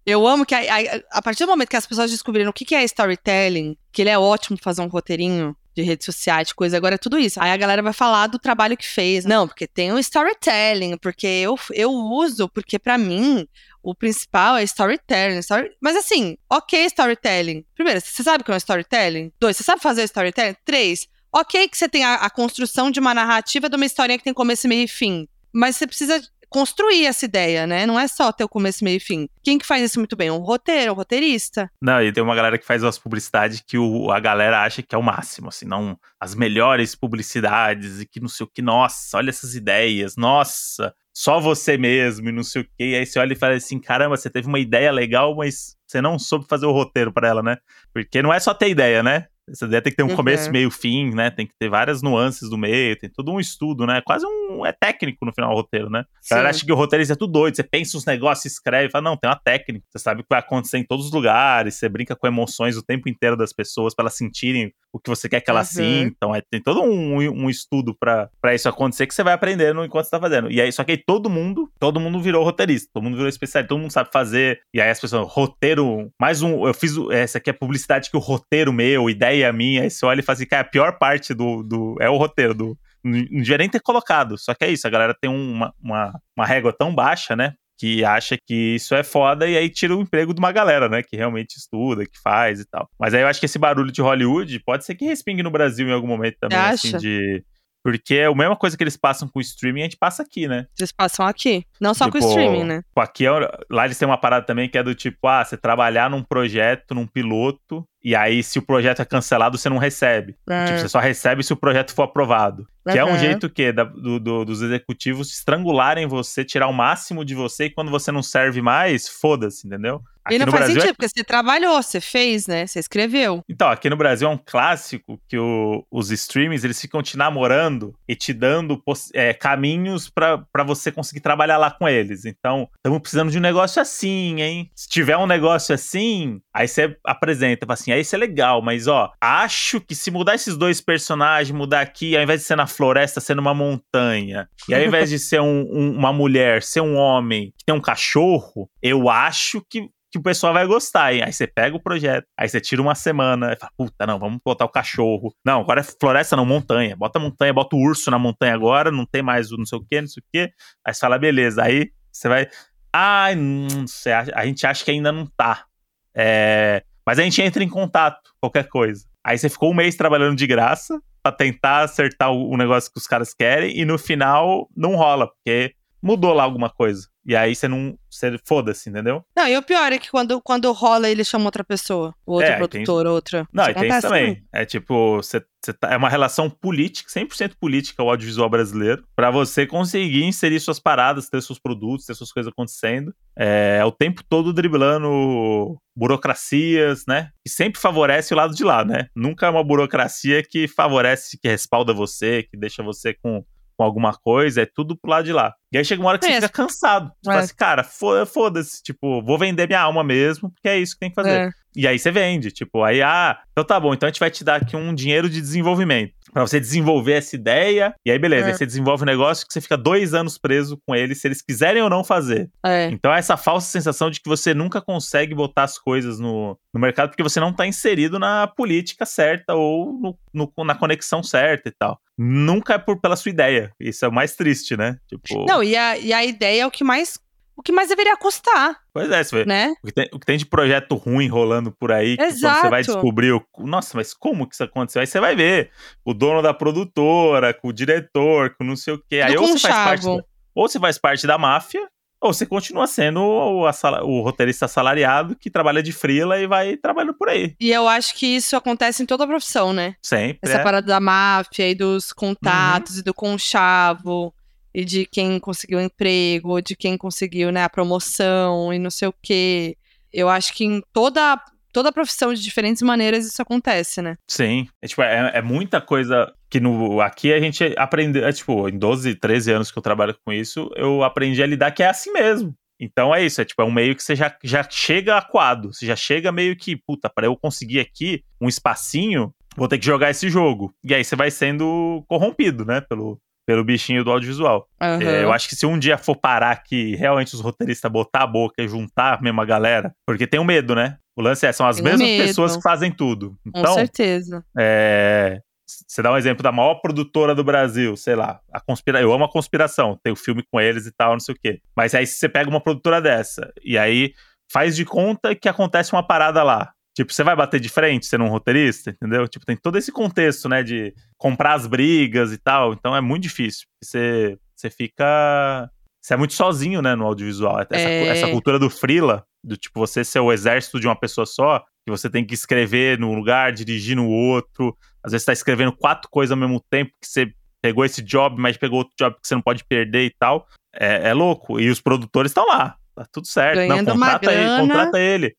[SPEAKER 3] eu amo que a, a, a, partir do momento que as pessoas descobriram o que, que é storytelling, que ele é ótimo fazer um roteirinho de redes sociais, de coisa, agora é tudo isso. Aí a galera vai falar do trabalho que fez. Não, porque tem o storytelling, porque eu, eu uso, porque para mim o principal é storytelling. Story... Mas assim, ok, storytelling. Primeiro, você sabe o que é um storytelling? Dois, você sabe fazer storytelling? Três, ok que você tem a, a construção de uma narrativa de uma historinha que tem começo, meio e fim. Mas você precisa construir essa ideia, né? Não é só ter o começo, meio e fim. Quem que faz isso muito bem? Um roteiro, um roteirista.
[SPEAKER 2] Não, e tem uma galera que faz as publicidades que o, a galera acha que é o máximo, assim, não as melhores publicidades e que não sei o que, nossa, olha essas ideias, nossa, só você mesmo e não sei o que. E aí você olha e fala assim: caramba, você teve uma ideia legal, mas você não soube fazer o roteiro para ela, né? Porque não é só ter ideia, né? Essa ideia tem que ter um uhum. começo, meio, fim, né? Tem que ter várias nuances do meio, tem todo um estudo, né? Quase um. É técnico no final o roteiro, né? O cara acha que o roteiro é tudo doido. Você pensa uns negócios, escreve, fala, não, tem uma técnica. Você sabe o que vai acontecer em todos os lugares, você brinca com emoções o tempo inteiro das pessoas para elas sentirem o que você quer que elas uhum. sintam. É, tem todo um, um estudo para isso acontecer que você vai aprendendo enquanto você tá fazendo. E aí, só que aí todo mundo, todo mundo virou roteirista, todo mundo virou especialista, todo mundo sabe fazer. E aí as pessoas, roteiro, mais um, eu fiz, essa aqui é publicidade que o roteiro meu, ideia minha, aí você olha e fala assim, cara, a pior parte do, do é o roteiro, do, não devia nem ter colocado. Só que é isso, a galera tem uma, uma, uma régua tão baixa, né? Que acha que isso é foda e aí tira o emprego de uma galera, né? Que realmente estuda, que faz e tal. Mas aí eu acho que esse barulho de Hollywood pode ser que respingue no Brasil em algum momento também, assim, de. Porque é a mesma coisa que eles passam com o streaming, a gente passa aqui, né?
[SPEAKER 3] Eles passam aqui. Não só tipo, com o streaming, né?
[SPEAKER 2] Aqui, é lá eles têm uma parada também que é do tipo, ah, você trabalhar num projeto, num piloto, e aí, se o projeto é cancelado, você não recebe. É. Tipo, você só recebe se o projeto for aprovado. Uhum. Que é um jeito que da, do, do, dos executivos estrangularem você, tirar o máximo de você, e quando você não serve mais, foda-se, entendeu?
[SPEAKER 3] Aqui e não faz Brasil é sentido, é... porque você trabalhou, você fez, né? Você escreveu.
[SPEAKER 2] Então, aqui no Brasil é um clássico que o, os streamings, eles ficam te namorando e te dando é, caminhos para você conseguir trabalhar lá com eles. Então, estamos precisando de um negócio assim, hein? Se tiver um negócio assim, aí você apresenta, fala assim, aí isso é legal, mas ó, acho que se mudar esses dois personagens, mudar aqui, ao invés de ser na floresta, ser numa montanha, e ao invés de ser um, um, uma mulher, ser um homem que tem um cachorro, eu acho que que o pessoal vai gostar, hein? Aí você pega o projeto, aí você tira uma semana, e fala, puta, não, vamos botar o cachorro. Não, agora é floresta, não, montanha. Bota montanha, bota o urso na montanha agora, não tem mais o não sei o que, não sei o que. Aí você fala, beleza. Aí você vai. Ai, não sei, a gente acha que ainda não tá. É... Mas a gente entra em contato, qualquer coisa. Aí você ficou um mês trabalhando de graça para tentar acertar o negócio que os caras querem e no final não rola, porque mudou lá alguma coisa. E aí você não. Você foda-se, entendeu?
[SPEAKER 3] Não, e o pior é que quando, quando rola, ele chama outra pessoa. Outro é, produtor, tem... outra.
[SPEAKER 2] Não, e tem isso também. também. É tipo, você, você tá... é uma relação política, 100% política o audiovisual brasileiro, para você conseguir inserir suas paradas, ter seus produtos, ter suas coisas acontecendo. É o tempo todo driblando burocracias, né? E sempre favorece o lado de lá, né? Nunca é uma burocracia que favorece, que respalda você, que deixa você com com alguma coisa, é tudo pro lado de lá. E aí chega uma hora que é. você fica cansado. Você é. assim, cara, foda-se, tipo, vou vender minha alma mesmo, porque é isso que tem que fazer. É. E aí você vende, tipo, aí, ah, então tá bom, então a gente vai te dar aqui um dinheiro de desenvolvimento para você desenvolver essa ideia. E aí, beleza, é. aí você desenvolve um negócio que você fica dois anos preso com eles, se eles quiserem ou não fazer. É. Então, é essa falsa sensação de que você nunca consegue botar as coisas no, no mercado porque você não tá inserido na política certa ou no, no, na conexão certa e tal. Nunca é por, pela sua ideia. Isso é o mais triste, né?
[SPEAKER 3] Tipo... Não, e a, e a ideia é o que mais o que mais deveria custar.
[SPEAKER 2] Pois é, você vê. Né? O, que tem, o que tem de projeto ruim rolando por aí, que você vai descobrir, o, nossa, mas como que isso aconteceu? Aí você vai ver o dono da produtora, com o diretor, com não sei o quê. Aí ou você, faz parte da, ou você faz parte da máfia, ou você continua sendo o, o, roteirista assalariado que trabalha de frila e vai trabalhando por aí.
[SPEAKER 3] E eu acho que isso acontece em toda a profissão, né?
[SPEAKER 2] Sempre.
[SPEAKER 3] Essa é. parada da máfia e dos contatos uhum. e do conchavo. E de quem conseguiu emprego, de quem conseguiu né, a promoção e não sei o quê. Eu acho que em toda toda profissão de diferentes maneiras isso acontece, né?
[SPEAKER 2] Sim. É, tipo, é, é, muita coisa que no, aqui a gente aprendeu. É, tipo, em 12, 13 anos que eu trabalho com isso, eu aprendi a lidar que é assim mesmo. Então é isso, é tipo, é um meio que você já, já chega aquado, você já chega meio que, puta, para eu conseguir aqui um espacinho, vou ter que jogar esse jogo. E aí você vai sendo corrompido, né, pelo, pelo bichinho do audiovisual. Uhum. É, eu acho que se um dia for parar que realmente os roteiristas botar a boca e juntar a mesma galera, porque tem o um medo, né? O lance é, são as mesmas medo. pessoas que fazem tudo. Então, Com
[SPEAKER 3] certeza.
[SPEAKER 2] É, você dá um exemplo da maior produtora do Brasil, sei lá, a conspira... eu amo a conspiração, tem o filme com eles e tal, não sei o quê. Mas aí você pega uma produtora dessa, e aí faz de conta que acontece uma parada lá. Tipo, você vai bater de frente sendo um roteirista, entendeu? Tipo, tem todo esse contexto, né, de comprar as brigas e tal. Então é muito difícil. Você, você fica. Você é muito sozinho, né, no audiovisual. Essa, é... essa cultura do freela, do tipo, você ser o exército de uma pessoa só, que você tem que escrever num lugar, dirigir no outro. Às vezes você tá escrevendo quatro coisas ao mesmo tempo, que você pegou esse job, mas pegou outro job que você não pode perder e tal. É, é louco. E os produtores estão lá. Tá tudo certo. Ganhando não, contrata ele, contrata ele.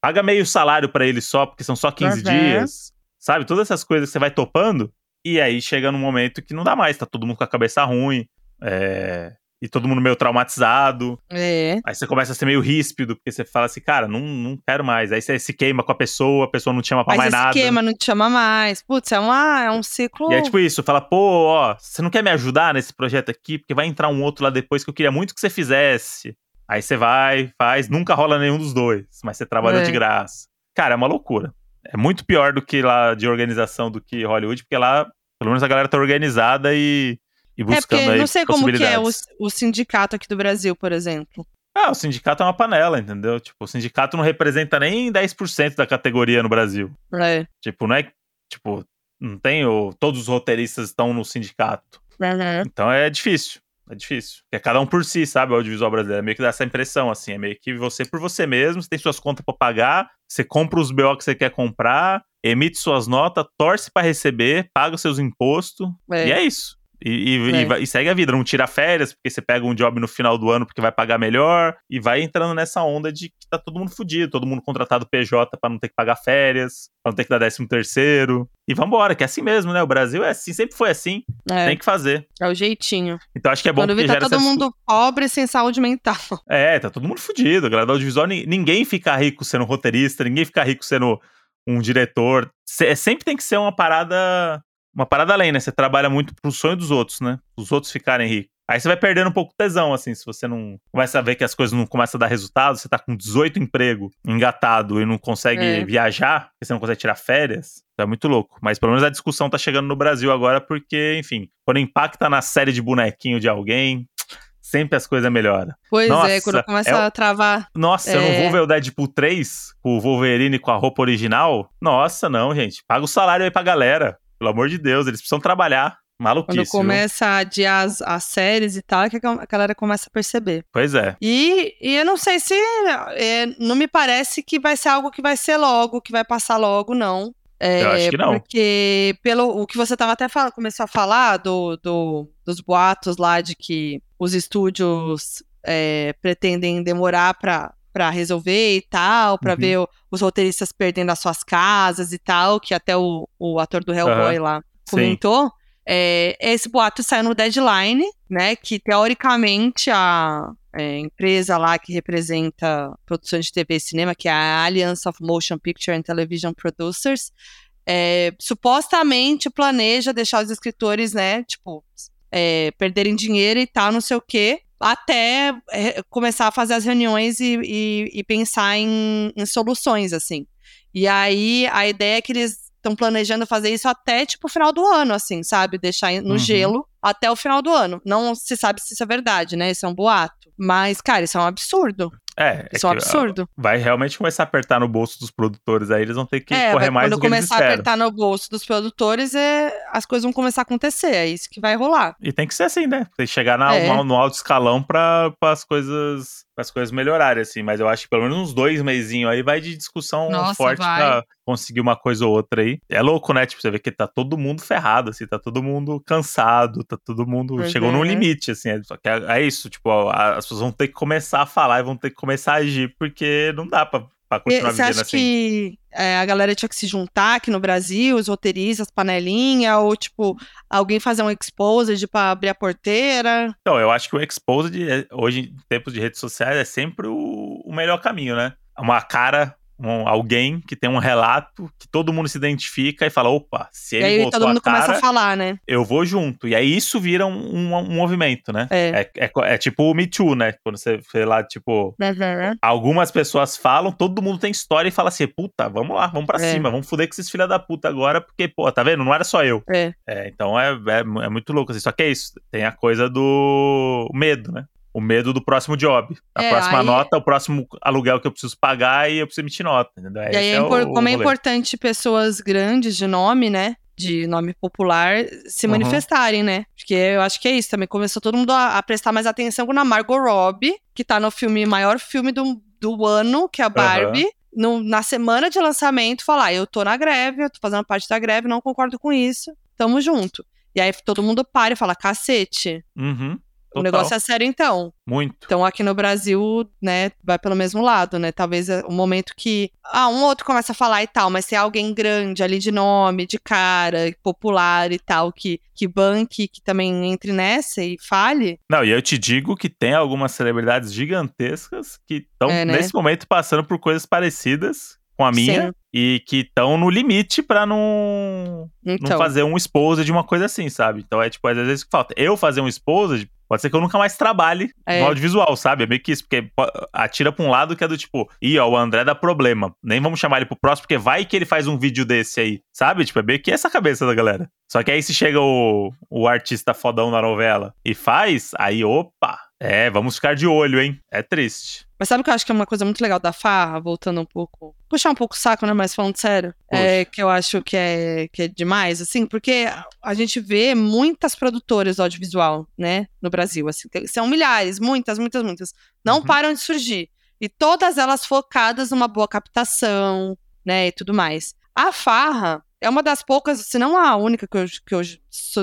[SPEAKER 2] Paga meio salário para ele só, porque são só 15 uhum. dias. Sabe? Todas essas coisas que você vai topando. E aí chega num momento que não dá mais, tá todo mundo com a cabeça ruim. É... E todo mundo meio traumatizado.
[SPEAKER 3] É.
[SPEAKER 2] Aí você começa a ser meio ríspido, porque você fala assim, cara, não, não quero mais. Aí você se queima com a pessoa, a pessoa não te chama pra Mas mais nada.
[SPEAKER 3] se queima, não te chama mais. Putz, é, uma, é um ciclo.
[SPEAKER 2] E é tipo isso, fala, pô, ó, você não quer me ajudar nesse projeto aqui? Porque vai entrar um outro lá depois que eu queria muito que você fizesse. Aí você vai, faz, nunca rola nenhum dos dois, mas você trabalha é. de graça. Cara, é uma loucura. É muito pior do que lá de organização do que Hollywood, porque lá, pelo menos a galera tá organizada e, e buscando é porque,
[SPEAKER 3] aí não sei como que é o, o sindicato aqui do Brasil, por exemplo.
[SPEAKER 2] Ah, o sindicato é uma panela, entendeu? Tipo, o sindicato não representa nem 10% da categoria no Brasil.
[SPEAKER 3] É.
[SPEAKER 2] Tipo, não é. Tipo, não tem. O, todos os roteiristas estão no sindicato.
[SPEAKER 3] Uhum.
[SPEAKER 2] Então é difícil. É difícil. É cada um por si, sabe? O audiovisual brasileiro. É meio que dá essa impressão, assim. É meio que você por você mesmo, você tem suas contas para pagar, você compra os BO que você quer comprar, emite suas notas, torce para receber, paga os seus impostos. É. E é isso. E, e, é. e, e, segue a vida, não tira férias, porque você pega um job no final do ano porque vai pagar melhor, e vai entrando nessa onda de que tá todo mundo fudido, todo mundo contratado PJ para não ter que pagar férias, pra não ter que dar décimo terceiro. E vambora, que é assim mesmo, né? O Brasil é assim, sempre foi assim. É. Tem que fazer.
[SPEAKER 3] É o jeitinho.
[SPEAKER 2] Então acho que é bom
[SPEAKER 3] Quando
[SPEAKER 2] porque
[SPEAKER 3] tá todo
[SPEAKER 2] essa...
[SPEAKER 3] mundo pobre sem saúde mental.
[SPEAKER 2] É, tá todo mundo fudido. A galera do audiovisual, ninguém fica rico sendo roteirista, ninguém fica rico sendo um diretor. É, sempre tem que ser uma parada uma parada além, né? Você trabalha muito pro sonho dos outros, né? Os outros ficarem ricos. Aí você vai perdendo um pouco de tesão, assim, se você não começa a ver que as coisas não começam a dar resultado, você tá com 18 emprego engatado e não consegue é. viajar, você não consegue tirar férias, é muito louco. Mas pelo menos a discussão tá chegando no Brasil agora, porque, enfim, quando impacta na série de bonequinho de alguém, sempre as coisas melhoram.
[SPEAKER 3] Pois Nossa, é, quando começa é... a travar.
[SPEAKER 2] Nossa, é... eu não vou é. ver o Deadpool 3 com o Wolverine com a roupa original? Nossa, não, gente. Paga o salário aí pra galera. Pelo amor de Deus, eles precisam trabalhar. Maluquice.
[SPEAKER 3] Quando começa a adiar as, as, séries e tal, é que a galera começa a perceber.
[SPEAKER 2] Pois é.
[SPEAKER 3] E, e eu não sei se. É, não me parece que vai ser algo que vai ser logo, que vai passar logo, não.
[SPEAKER 2] É, eu acho que não.
[SPEAKER 3] Porque pelo o que você tava até falando, começou a falar do, do, dos boatos lá de que os estúdios é, pretendem demorar para para resolver e tal, para uhum. ver o, os roteiristas perdendo as suas casas e tal, que até o, o ator do Hellboy uhum. lá comentou. É, esse boato saiu no Deadline, né? Que teoricamente a é, empresa lá que representa produção de TV e cinema, que é a Alliance of Motion Picture and Television Producers, é, supostamente planeja deixar os escritores, né? Tipo, é, perderem dinheiro e tal, não sei o quê até é, começar a fazer as reuniões e, e, e pensar em, em, soluções, assim. E aí, a ideia é que eles estão planejando fazer isso até, tipo, o final do ano, assim, sabe? Deixar no uhum. gelo até o final do ano. Não se sabe se isso é verdade, né? Isso é um boato. Mas, cara, isso é um absurdo. É, Isso é, é um absurdo.
[SPEAKER 2] Vai realmente começar a apertar no bolso dos produtores, aí eles vão ter que é, correr mais do que eles
[SPEAKER 3] esperam. Quando começar a apertar no bolso dos produtores, é, as coisas vão começar a acontecer, é isso que vai rolar.
[SPEAKER 2] E tem que ser assim, né? Tem que chegar na, é. no, no alto escalão para as coisas as coisas melhorarem, assim. Mas eu acho que pelo menos uns dois meizinhos aí vai de discussão Nossa, forte vai. pra conseguir uma coisa ou outra aí. É louco, né? Tipo, você vê que tá todo mundo ferrado, assim, tá todo mundo cansado, tá todo mundo. Pois chegou é. num limite, assim. É, só que é, é isso, tipo, as pessoas vão ter que começar a falar e vão ter que começar a agir, porque não dá pra pra continuar Você acha
[SPEAKER 3] assim. que é, a galera tinha que se juntar aqui no Brasil, os roteiristas, panelinha, ou tipo, alguém fazer um exposed pra abrir a porteira?
[SPEAKER 2] Então, eu acho que o exposed, é, hoje, em tempos de redes sociais, é sempre o, o melhor caminho, né? Uma cara um, alguém que tem um relato que todo mundo se identifica e fala, opa, se ele e aí todo mundo cara,
[SPEAKER 3] começa a falar, né?
[SPEAKER 2] Eu vou junto. E aí isso vira um, um, um movimento, né? É. É, é, é, tipo o Me Too, né? Quando você vê lá, tipo, uhum. algumas pessoas falam, todo mundo tem história e fala assim, puta, vamos lá, vamos pra é. cima, vamos foder com esses filha da puta agora, porque, pô, tá vendo? Não era só eu.
[SPEAKER 3] É.
[SPEAKER 2] é então é, é, é muito louco, assim. Só que é isso, tem a coisa do medo, né? O medo do próximo job. A é, próxima aí... nota, o próximo aluguel que eu preciso pagar e eu preciso emitir nota. Entendeu?
[SPEAKER 3] E aí, é o, como é importante pessoas grandes de nome, né? De nome popular se uhum. manifestarem, né? Porque eu acho que é isso também. Começou todo mundo a, a prestar mais atenção com a Margot Robbie, que tá no filme, maior filme do, do ano, que é a Barbie. Uhum. No, na semana de lançamento, falar: ah, eu tô na greve, eu tô fazendo parte da greve, não concordo com isso, tamo junto. E aí todo mundo para e fala: cacete.
[SPEAKER 2] Uhum.
[SPEAKER 3] Total. O negócio é sério, então.
[SPEAKER 2] Muito.
[SPEAKER 3] Então, aqui no Brasil, né, vai pelo mesmo lado, né? Talvez o momento que. Ah, um outro começa a falar e tal, mas se é alguém grande ali de nome, de cara, popular e tal, que, que banque, que também entre nessa e fale.
[SPEAKER 2] Não, e eu te digo que tem algumas celebridades gigantescas que estão, é, né? nesse momento, passando por coisas parecidas com a minha Sim. e que estão no limite para não, então. não fazer um esposa de uma coisa assim, sabe? Então é tipo, às vezes que falta. Eu fazer um esposa Pode ser que eu nunca mais trabalhe é. no audiovisual, sabe? É meio que isso, porque atira pra um lado que é do tipo, ih, ó, o André dá problema. Nem vamos chamar ele pro próximo, porque vai que ele faz um vídeo desse aí, sabe? Tipo, é meio que essa cabeça da galera. Só que aí se chega o, o artista fodão da novela e faz, aí, opa, é, vamos ficar de olho, hein? É triste.
[SPEAKER 3] Mas sabe o que eu acho que é uma coisa muito legal da farra, voltando um pouco. Puxar um pouco o saco, né? Mas falando sério. É, que eu acho que é, que é demais, assim, porque a gente vê muitas produtoras audiovisual, né? No Brasil, assim. São milhares, muitas, muitas, muitas. Não uhum. param de surgir. E todas elas focadas numa boa captação, né? E tudo mais. A farra é uma das poucas, se não a única que eu, que eu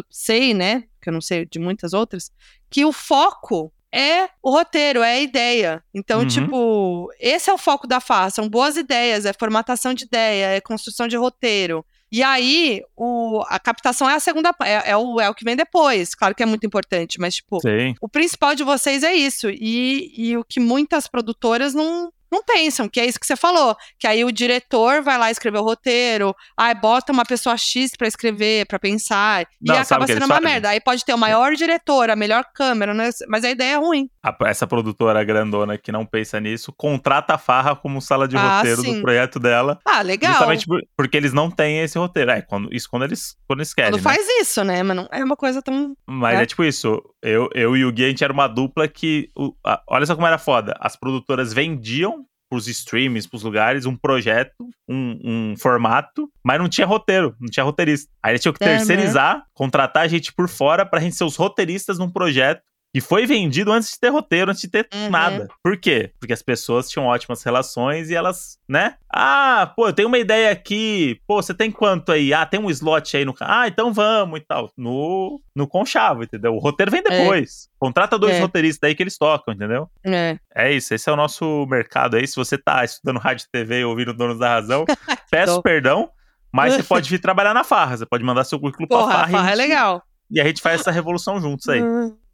[SPEAKER 3] sei, né? Que eu não sei de muitas outras, que o foco é o roteiro, é a ideia. Então, uhum. tipo, esse é o foco da farra, são boas ideias, é formatação de ideia, é construção de roteiro. E aí, o, a captação é a segunda, é, é, o, é o que vem depois. Claro que é muito importante, mas, tipo, Sim. o principal de vocês é isso. E, e o que muitas produtoras não, não pensam, que é isso que você falou. Que aí o diretor vai lá escrever o roteiro, aí bota uma pessoa X para escrever, para pensar, não, e acaba sendo uma merda. Aí pode ter o maior diretor, a melhor câmera, né? mas a ideia é ruim.
[SPEAKER 2] A, essa produtora grandona que não pensa nisso, contrata a Farra como sala de ah, roteiro sim. do projeto dela.
[SPEAKER 3] Ah, legal.
[SPEAKER 2] Justamente porque eles não têm esse roteiro. É, quando, isso quando eles, quando eles querem. Quando
[SPEAKER 3] né? faz isso, né? Mas não é uma coisa tão.
[SPEAKER 2] Mas
[SPEAKER 3] é,
[SPEAKER 2] é tipo isso. Eu, eu e o Gui, a gente era uma dupla que. O, a, olha só como era foda. As produtoras vendiam pros streams, pros lugares, um projeto, um, um, formato, mas não tinha roteiro, não tinha roteirista. Aí eles tinham que é, né? terceirizar, né? contratar a gente por fora pra gente ser os roteiristas num projeto e foi vendido antes de ter roteiro, antes de ter uhum. nada. Por quê? Porque as pessoas tinham ótimas relações e elas, né? Ah, pô, eu tenho uma ideia aqui. Pô, você tem quanto aí? Ah, tem um slot aí no. Ah, então vamos e tal. No, no Conchavo, entendeu? O roteiro vem é. depois. É. Contrata dois é. roteiristas aí que eles tocam, entendeu?
[SPEAKER 3] É.
[SPEAKER 2] É isso, esse é o nosso mercado aí. Se você tá estudando rádio TV e ouvindo Donos da Razão, peço perdão. Mas você pode vir trabalhar na farra. Você pode mandar seu currículo Porra, pra farra.
[SPEAKER 3] A farra é legal.
[SPEAKER 2] E a gente faz essa revolução juntos aí.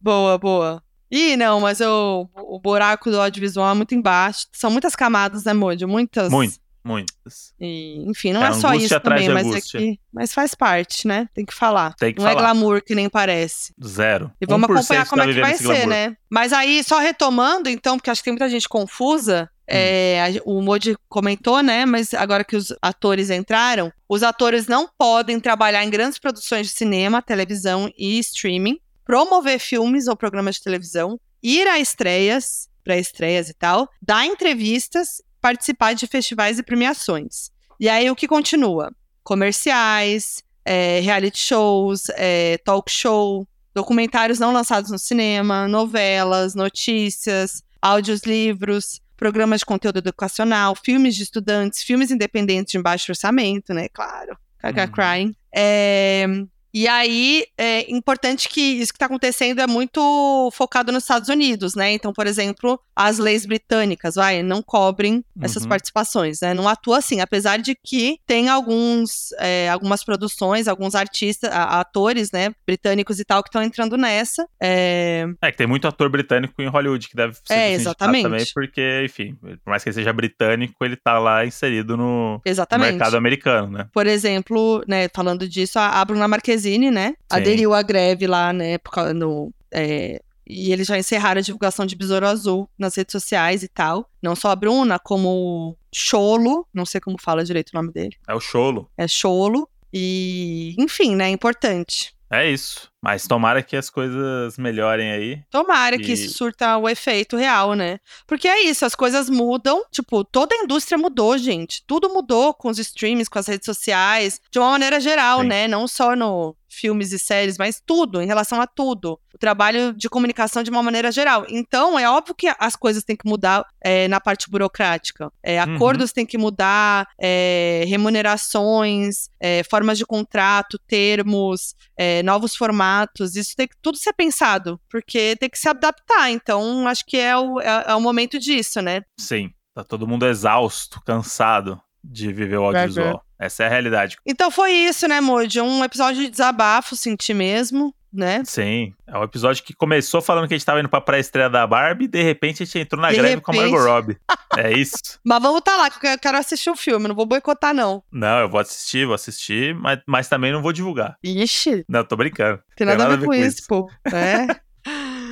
[SPEAKER 3] Boa, boa. Ih, não, mas eu, o buraco do audiovisual é muito embaixo. São muitas camadas, né, Moody? Muitas.
[SPEAKER 2] Muito, muitas.
[SPEAKER 3] E, enfim, não é, é só isso também, mas é que, mas faz parte, né? Tem que falar.
[SPEAKER 2] Tem que
[SPEAKER 3] não
[SPEAKER 2] falar.
[SPEAKER 3] é glamour que nem parece.
[SPEAKER 2] Zero.
[SPEAKER 3] E vamos acompanhar como tá é que vai ser, glamour. né? Mas aí, só retomando, então, porque acho que tem muita gente confusa. Hum. É, o Modi comentou, né? Mas agora que os atores entraram, os atores não podem trabalhar em grandes produções de cinema, televisão e streaming promover filmes ou programas de televisão, ir a estreias, pré-estreias e tal, dar entrevistas, participar de festivais e premiações. E aí o que continua? Comerciais, é, reality shows, é, talk show, documentários não lançados no cinema, novelas, notícias, áudios, livros, programas de conteúdo educacional, filmes de estudantes, filmes independentes de baixo orçamento, né? Claro. Caga uhum. Crying. É, e aí, é importante que isso que está acontecendo é muito focado nos Estados Unidos, né? Então, por exemplo, as leis britânicas, vai, não cobrem essas uhum. participações, né? Não atua assim, apesar de que tem alguns, é, algumas produções, alguns artistas, atores, né, britânicos e tal, que estão entrando nessa.
[SPEAKER 2] É... é... que tem muito ator britânico em Hollywood que deve ser
[SPEAKER 3] é, exatamente.
[SPEAKER 2] também, porque, enfim, por mais que ele seja britânico, ele tá lá inserido no, no mercado americano, né?
[SPEAKER 3] Por exemplo, né, falando disso, a Bruna Marquezine né? Sim. Aderiu à greve lá, né? No, é, e eles já encerraram a divulgação de Besouro Azul nas redes sociais e tal. Não só a Bruna, como Cholo, não sei como fala direito o nome dele.
[SPEAKER 2] É o Cholo.
[SPEAKER 3] É Cholo. E, enfim, né? Importante.
[SPEAKER 2] É isso. Mas tomara que as coisas melhorem aí.
[SPEAKER 3] Tomara e... que isso surta o efeito real, né? Porque é isso, as coisas mudam. Tipo, toda a indústria mudou, gente. Tudo mudou com os streams, com as redes sociais, de uma maneira geral, Sim. né? Não só no filmes e séries, mas tudo, em relação a tudo. O trabalho de comunicação de uma maneira geral. Então, é óbvio que as coisas têm que mudar é, na parte burocrática. É, uhum. acordos têm que mudar, é, remunerações, é, formas de contrato, termos, é, novos formatos formatos, isso tem que tudo ser pensado, porque tem que se adaptar. Então, acho que é o, é, é o momento disso, né?
[SPEAKER 2] Sim. Tá todo mundo exausto, cansado de viver o audiovisual. Essa é a realidade.
[SPEAKER 3] Então foi isso, né, Moody? Um episódio de desabafo, senti mesmo né?
[SPEAKER 2] Sim. É um episódio que começou falando que a gente tava indo pra pré-estreia da Barbie e de repente a gente entrou na de greve repente... com a Margot Robbie. é isso.
[SPEAKER 3] Mas vamos tá lá, que eu quero assistir o filme, não vou boicotar, não.
[SPEAKER 2] Não, eu vou assistir, vou assistir, mas, mas também não vou divulgar.
[SPEAKER 3] Ixi.
[SPEAKER 2] Não, tô brincando.
[SPEAKER 3] Tem nada, nada a ver com isso, isso. pô. É.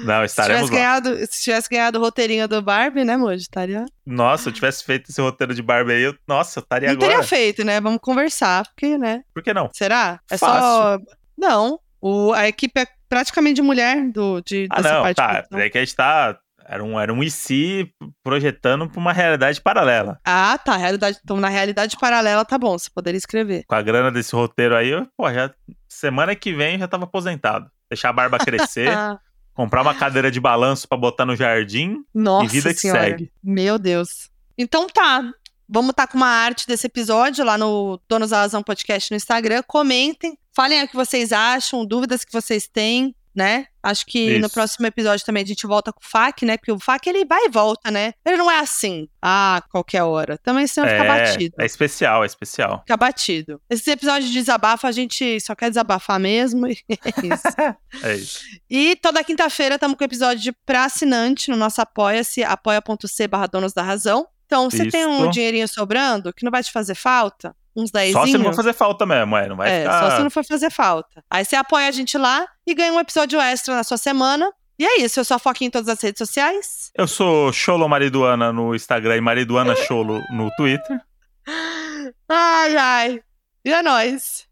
[SPEAKER 2] Não, estaremos
[SPEAKER 3] se tivesse, ganhado, se tivesse ganhado o roteirinho do Barbie, né, Moji? Estaria.
[SPEAKER 2] Nossa, se eu tivesse feito esse roteiro de Barbie aí, eu... nossa, eu estaria não agora.
[SPEAKER 3] Não teria feito, né? Vamos conversar, porque, né?
[SPEAKER 2] Por que não?
[SPEAKER 3] Será? É Fácil. só. Não. O, a equipe é praticamente de mulher do, de,
[SPEAKER 2] ah, dessa não, parte. Tá. É que a gente tá. Era um, era um IC projetando pra uma realidade paralela.
[SPEAKER 3] Ah, tá. Realidade, então, na realidade paralela, tá bom. Você poderia escrever.
[SPEAKER 2] Com a grana desse roteiro aí, eu, pô, já. Semana que vem já tava aposentado. Deixar a barba crescer. comprar uma cadeira de balanço para botar no jardim.
[SPEAKER 3] Nossa
[SPEAKER 2] e vida
[SPEAKER 3] senhora.
[SPEAKER 2] que segue.
[SPEAKER 3] Meu Deus. Então tá. Vamos estar tá com uma arte desse episódio lá no Donos da Razão Podcast no Instagram. Comentem, falem o que vocês acham, dúvidas que vocês têm, né? Acho que Isso. no próximo episódio também a gente volta com o FAC, né? Porque o FAC ele vai e volta, né? Ele não é assim, ah, qualquer hora. Também senão é, fica batido.
[SPEAKER 2] É especial, é especial.
[SPEAKER 3] Fica batido. Esse episódio de desabafo a gente só quer desabafar mesmo. É isso.
[SPEAKER 2] é isso.
[SPEAKER 3] E toda quinta-feira estamos com o episódio de pra assinante no nosso apoia-se, apoia.c barra donos da razão. Então, você tem um dinheirinho sobrando que não vai te fazer falta, uns 10
[SPEAKER 2] Só se não for fazer falta mesmo, é, não vai é, ficar...
[SPEAKER 3] só se não for fazer falta. Aí você apoia a gente lá e ganha um episódio extra na sua semana. E é isso, eu sou a Foquinha em todas as redes sociais.
[SPEAKER 2] Eu sou Cholo Mariduana no Instagram e Mariduana Cholo no Twitter.
[SPEAKER 3] Ai, ai. E é nóis.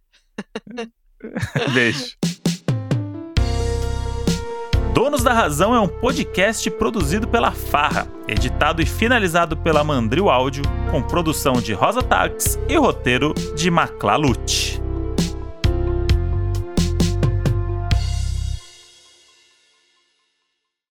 [SPEAKER 2] Beijo. Donos da Razão é um podcast produzido pela Farra, editado e finalizado pela Mandril Áudio, com produção de Rosa Tags e roteiro de Maclalute.